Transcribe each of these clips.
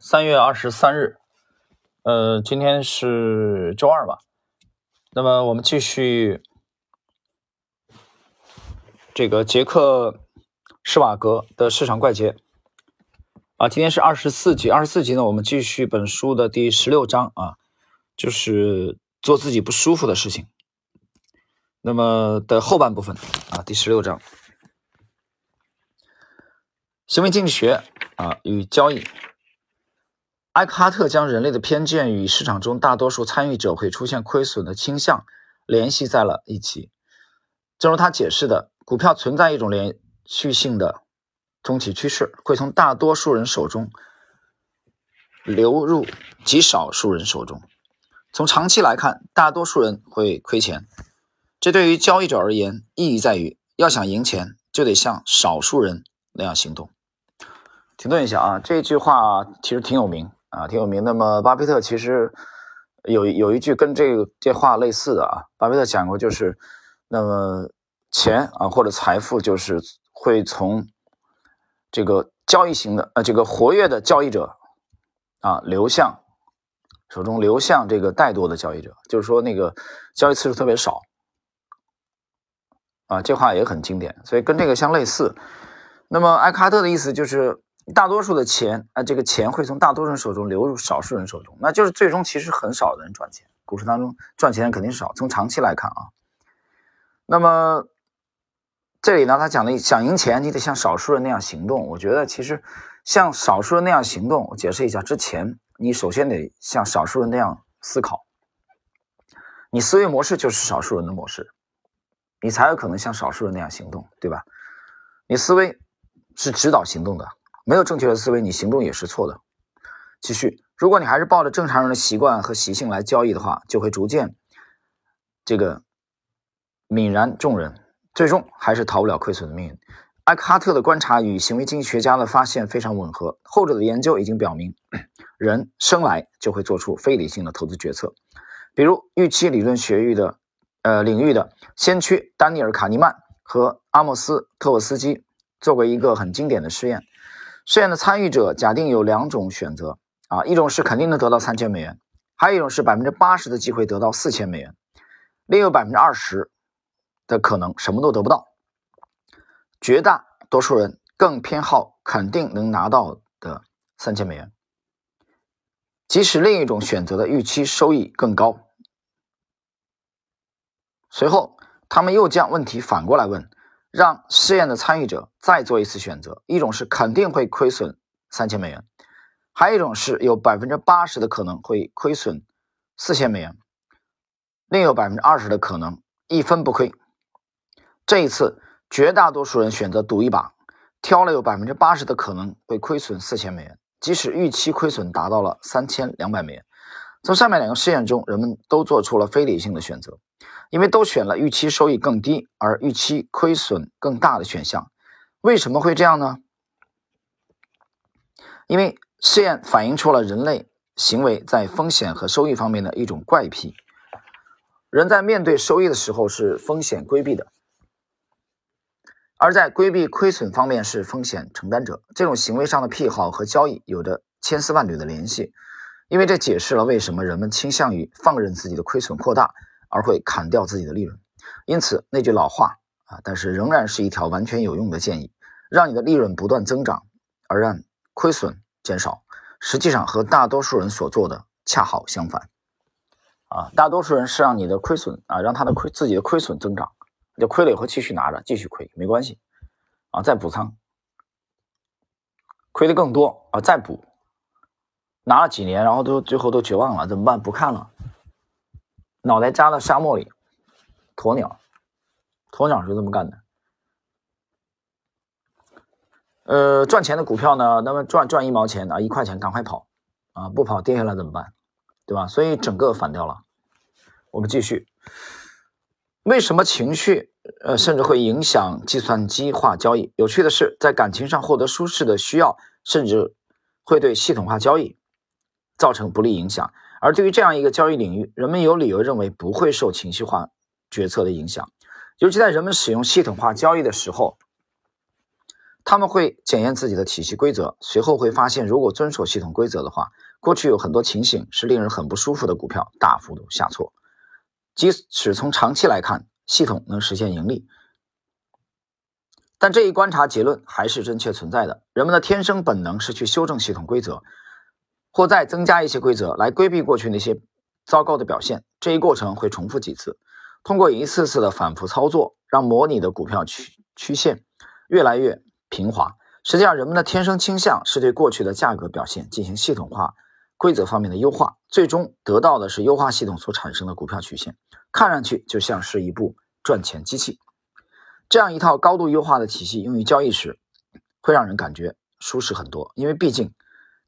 三月二十三日，呃，今天是周二吧？那么我们继续这个杰克施瓦格的市场怪杰啊，今天是二十四集，二十四集呢，我们继续本书的第十六章啊，就是做自己不舒服的事情。那么的后半部分啊，第十六章，行为经济学啊与交易。埃克哈特将人类的偏见与市场中大多数参与者会出现亏损的倾向联系在了一起。正如他解释的，股票存在一种连续性的中期趋势，会从大多数人手中流入极少数人手中。从长期来看，大多数人会亏钱。这对于交易者而言，意义在于要想赢钱，就得像少数人那样行动。停顿一下啊，这句话其实挺有名。啊，挺有名。那么，巴菲特其实有有一句跟这个这话类似的啊。巴菲特讲过，就是那么钱啊或者财富，就是会从这个交易型的呃这个活跃的交易者啊流向手中，流向这个怠惰的交易者，就是说那个交易次数特别少啊。这话也很经典，所以跟这个相类似。那么，埃克哈特的意思就是。大多数的钱啊，这个钱会从大多数人手中流入少数人手中，那就是最终其实很少的人赚钱。股市当中赚钱的肯定少，从长期来看啊。那么这里呢，他讲的想赢钱，你得像少数人那样行动。我觉得其实像少数人那样行动，我解释一下，之前你首先得像少数人那样思考，你思维模式就是少数人的模式，你才有可能像少数人那样行动，对吧？你思维是指导行动的。没有正确的思维，你行动也是错的。继续，如果你还是抱着正常人的习惯和习性来交易的话，就会逐渐这个泯然众人，最终还是逃不了亏损的命运。埃克哈特的观察与行为经济学家的发现非常吻合，后者的研究已经表明，人生来就会做出非理性的投资决策。比如，预期理论学域的呃领域的先驱丹尼尔·卡尼曼和阿莫斯·特沃斯基做过一个很经典的实验。试验的参与者假定有两种选择啊，一种是肯定能得到三千美元，还有一种是百分之八十的机会得到四千美元，另有百分之二十的可能什么都得不到。绝大多数人更偏好肯定能拿到的三千美元，即使另一种选择的预期收益更高。随后，他们又将问题反过来问。让试验的参与者再做一次选择，一种是肯定会亏损三千美元，还有一种是有百分之八十的可能会亏损四千美元，另有百分之二十的可能一分不亏。这一次，绝大多数人选择赌一把，挑了有百分之八十的可能会亏损四千美元，即使预期亏损达到了三千两百美元。从上面两个试验中，人们都做出了非理性的选择。因为都选了预期收益更低而预期亏损更大的选项，为什么会这样呢？因为试验反映出了人类行为在风险和收益方面的一种怪癖。人在面对收益的时候是风险规避的，而在规避亏损方面是风险承担者。这种行为上的癖好和交易有着千丝万缕的联系，因为这解释了为什么人们倾向于放任自己的亏损扩大。而会砍掉自己的利润，因此那句老话啊，但是仍然是一条完全有用的建议：让你的利润不断增长，而让亏损减少。实际上和大多数人所做的恰好相反。啊，大多数人是让你的亏损啊，让他的亏自己的亏损增长，就亏了以后继续拿着，继续亏没关系啊，再补仓，亏的更多啊，再补，拿了几年，然后都最后都绝望了，怎么办？不看了。脑袋扎到沙漠里，鸵鸟，鸵鸟是这么干的。呃，赚钱的股票呢，那么赚赚一毛钱啊，一块钱赶快跑啊，不跑跌下来怎么办？对吧？所以整个反掉了。我们继续，为什么情绪呃甚至会影响计算机化交易？有趣的是，在感情上获得舒适的需要，甚至会对系统化交易造成不利影响。而对于这样一个交易领域，人们有理由认为不会受情绪化决策的影响，尤其在人们使用系统化交易的时候，他们会检验自己的体系规则，随后会发现，如果遵守系统规则的话，过去有很多情形是令人很不舒服的股票大幅度下挫。即使从长期来看，系统能实现盈利，但这一观察结论还是真切存在的。人们的天生本能是去修正系统规则，或再增加一些规则来规避过去那些糟糕的表现。这一过程会重复几次，通过一次次的反复操作，让模拟的股票曲曲线越来越。平滑。实际上，人们的天生倾向是对过去的价格表现进行系统化规则方面的优化，最终得到的是优化系统所产生的股票曲线，看上去就像是一部赚钱机器。这样一套高度优化的体系用于交易时，会让人感觉舒适很多，因为毕竟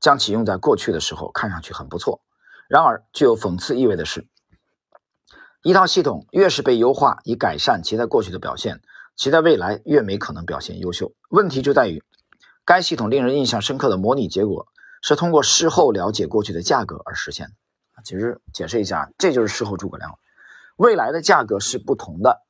将其用在过去的时候看上去很不错。然而，具有讽刺意味的是，一套系统越是被优化以改善其在过去的表现。其在未来越没可能表现优秀。问题就在于，该系统令人印象深刻的模拟结果是通过事后了解过去的价格而实现的。其实解释一下，这就是事后诸葛亮。未来的价格是不同的，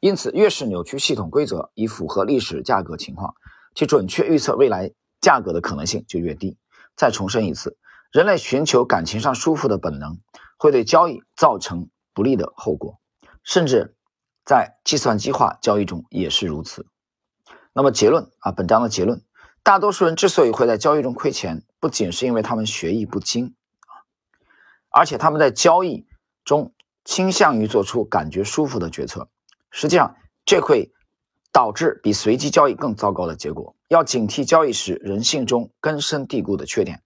因此越是扭曲系统规则以符合历史价格情况，其准确预测未来价格的可能性就越低。再重申一次，人类寻求感情上舒服的本能会对交易造成不利的后果，甚至。在计算机化交易中也是如此。那么结论啊，本章的结论：大多数人之所以会在交易中亏钱，不仅是因为他们学艺不精啊，而且他们在交易中倾向于做出感觉舒服的决策。实际上，这会导致比随机交易更糟糕的结果。要警惕交易时人性中根深蒂固的缺点，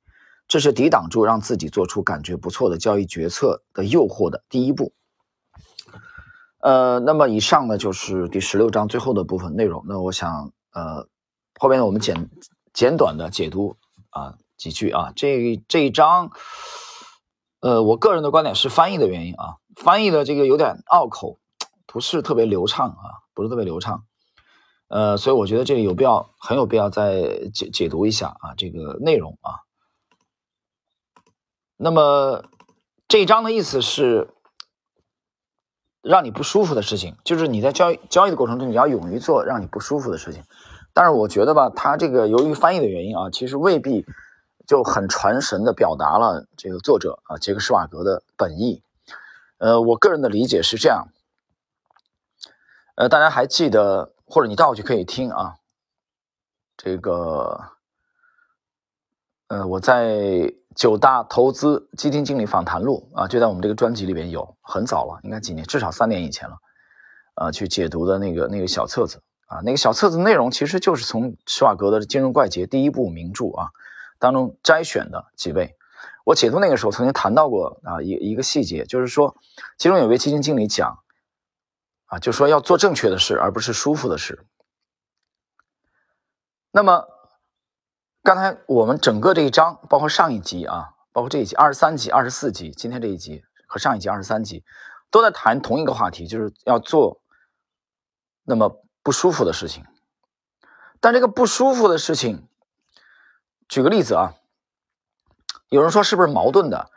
这是抵挡住让自己做出感觉不错的交易决策的诱惑的第一步。呃，那么以上呢就是第十六章最后的部分内容。那我想，呃，后边呢我们简简短的解读啊几句啊。这这一章，呃，我个人的观点是翻译的原因啊，翻译的这个有点拗口，不是特别流畅啊，不是特别流畅。呃，所以我觉得这个有必要，很有必要再解解读一下啊这个内容啊。那么这一章的意思是。让你不舒服的事情，就是你在交易交易的过程中，你要勇于做让你不舒服的事情。但是我觉得吧，他这个由于翻译的原因啊，其实未必就很传神的表达了这个作者啊杰克施瓦格的本意。呃，我个人的理解是这样。呃，大家还记得，或者你倒回去可以听啊，这个，呃，我在。九大投资基金经理访谈录啊，就在我们这个专辑里边有，很早了，应该几年，至少三年以前了，啊，去解读的那个那个小册子啊，那个小册子内容其实就是从施瓦格的《金融怪杰》第一部名著啊当中摘选的几位。我解读那个时候曾经谈到过啊一一个细节，就是说其中有位基金经理讲啊，就说要做正确的事，而不是舒服的事。那么。刚才我们整个这一章，包括上一集啊，包括这一集二十三集、二十四集，今天这一集和上一集二十三集，都在谈同一个话题，就是要做那么不舒服的事情。但这个不舒服的事情，举个例子啊，有人说是不是矛盾的？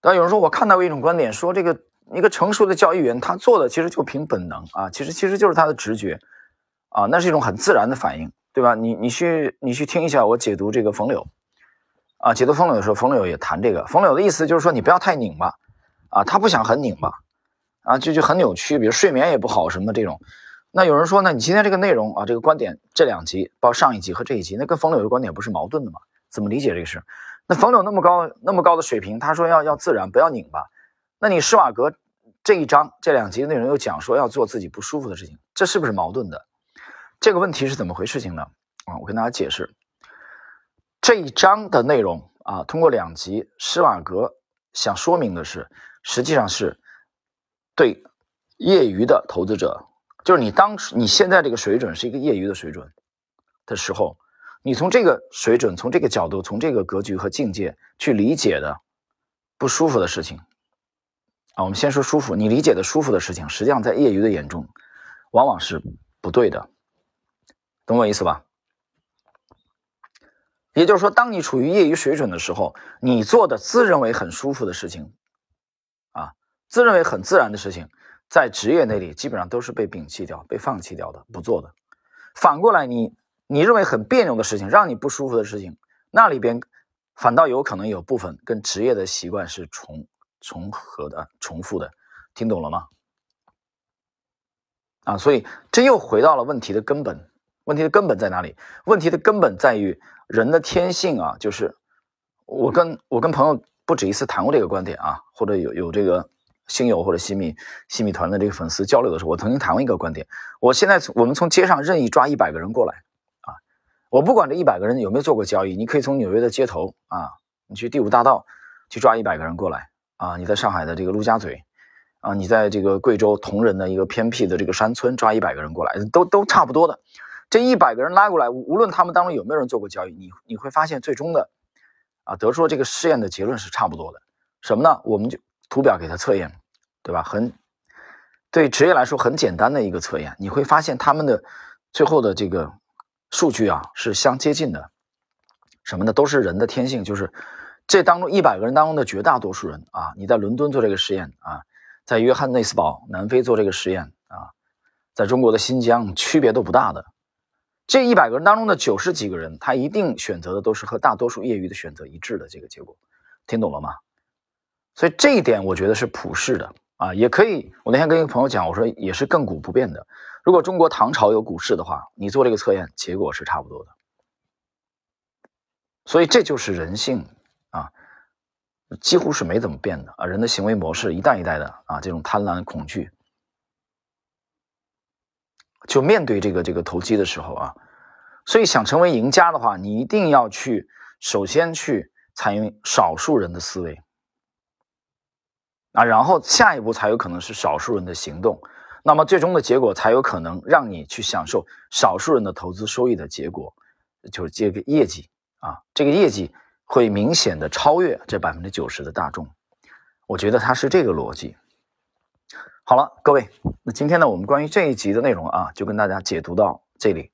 但有人说我看到过一种观点，说这个一个成熟的交易员他做的其实就凭本能啊，其实其实就是他的直觉啊，那是一种很自然的反应。对吧？你你去你去听一下我解读这个冯柳，啊，解读冯柳的时候，冯柳也谈这个。冯柳的意思就是说，你不要太拧巴，啊，他不想很拧巴，啊，就就很扭曲，比如睡眠也不好什么这种。那有人说，呢你今天这个内容啊，这个观点，这两集，包上一集和这一集，那跟冯柳的观点不是矛盾的吗？怎么理解这个事？那冯柳那么高那么高的水平，他说要要自然，不要拧巴。那你施瓦格这一章这两集的内容又讲说要做自己不舒服的事情，这是不是矛盾的？这个问题是怎么回事情呢？啊，我跟大家解释这一章的内容啊。通过两集，施瓦格想说明的是，实际上是对业余的投资者，就是你当时你现在这个水准是一个业余的水准的时候，你从这个水准、从这个角度、从这个格局和境界去理解的不舒服的事情啊。我们先说舒服，你理解的舒服的事情，实际上在业余的眼中往往是不对的。懂我意思吧？也就是说，当你处于业余水准的时候，你做的自认为很舒服的事情，啊，自认为很自然的事情，在职业那里基本上都是被摒弃掉、被放弃掉的、不做的。反过来，你你认为很别扭的事情，让你不舒服的事情，那里边反倒有可能有部分跟职业的习惯是重重合的、重复的，听懂了吗？啊，所以这又回到了问题的根本。问题的根本在哪里？问题的根本在于人的天性啊，就是我跟我跟朋友不止一次谈过这个观点啊，或者有有这个星友或者西米西米团的这个粉丝交流的时候，我曾经谈过一个观点。我现在我们从街上任意抓一百个人过来啊，我不管这一百个人有没有做过交易，你可以从纽约的街头啊，你去第五大道去抓一百个人过来啊，你在上海的这个陆家嘴啊，你在这个贵州铜仁的一个偏僻的这个山村抓一百个人过来，都都差不多的。这一百个人拉过来，无论他们当中有没有人做过交易，你你会发现最终的，啊，得出这个试验的结论是差不多的。什么呢？我们就图表给他测验，对吧？很对职业来说很简单的一个测验，你会发现他们的最后的这个数据啊是相接近的。什么呢？都是人的天性，就是这当中一百个人当中的绝大多数人啊，你在伦敦做这个实验啊，在约翰内斯堡南非做这个实验啊，在中国的新疆区别都不大的。这一百个人当中的九十几个人，他一定选择的都是和大多数业余的选择一致的这个结果，听懂了吗？所以这一点我觉得是普世的啊，也可以。我那天跟一个朋友讲，我说也是亘古不变的。如果中国唐朝有股市的话，你做这个测验，结果是差不多的。所以这就是人性，几乎是没怎么变的啊。人的行为模式一代一代的啊，这种贪婪、恐惧。就面对这个这个投机的时候啊，所以想成为赢家的话，你一定要去首先去采用少数人的思维啊，然后下一步才有可能是少数人的行动，那么最终的结果才有可能让你去享受少数人的投资收益的结果，就是这个业绩啊，这个业绩会明显的超越这百分之九十的大众，我觉得它是这个逻辑。好了，各位，那今天呢，我们关于这一集的内容啊，就跟大家解读到这里。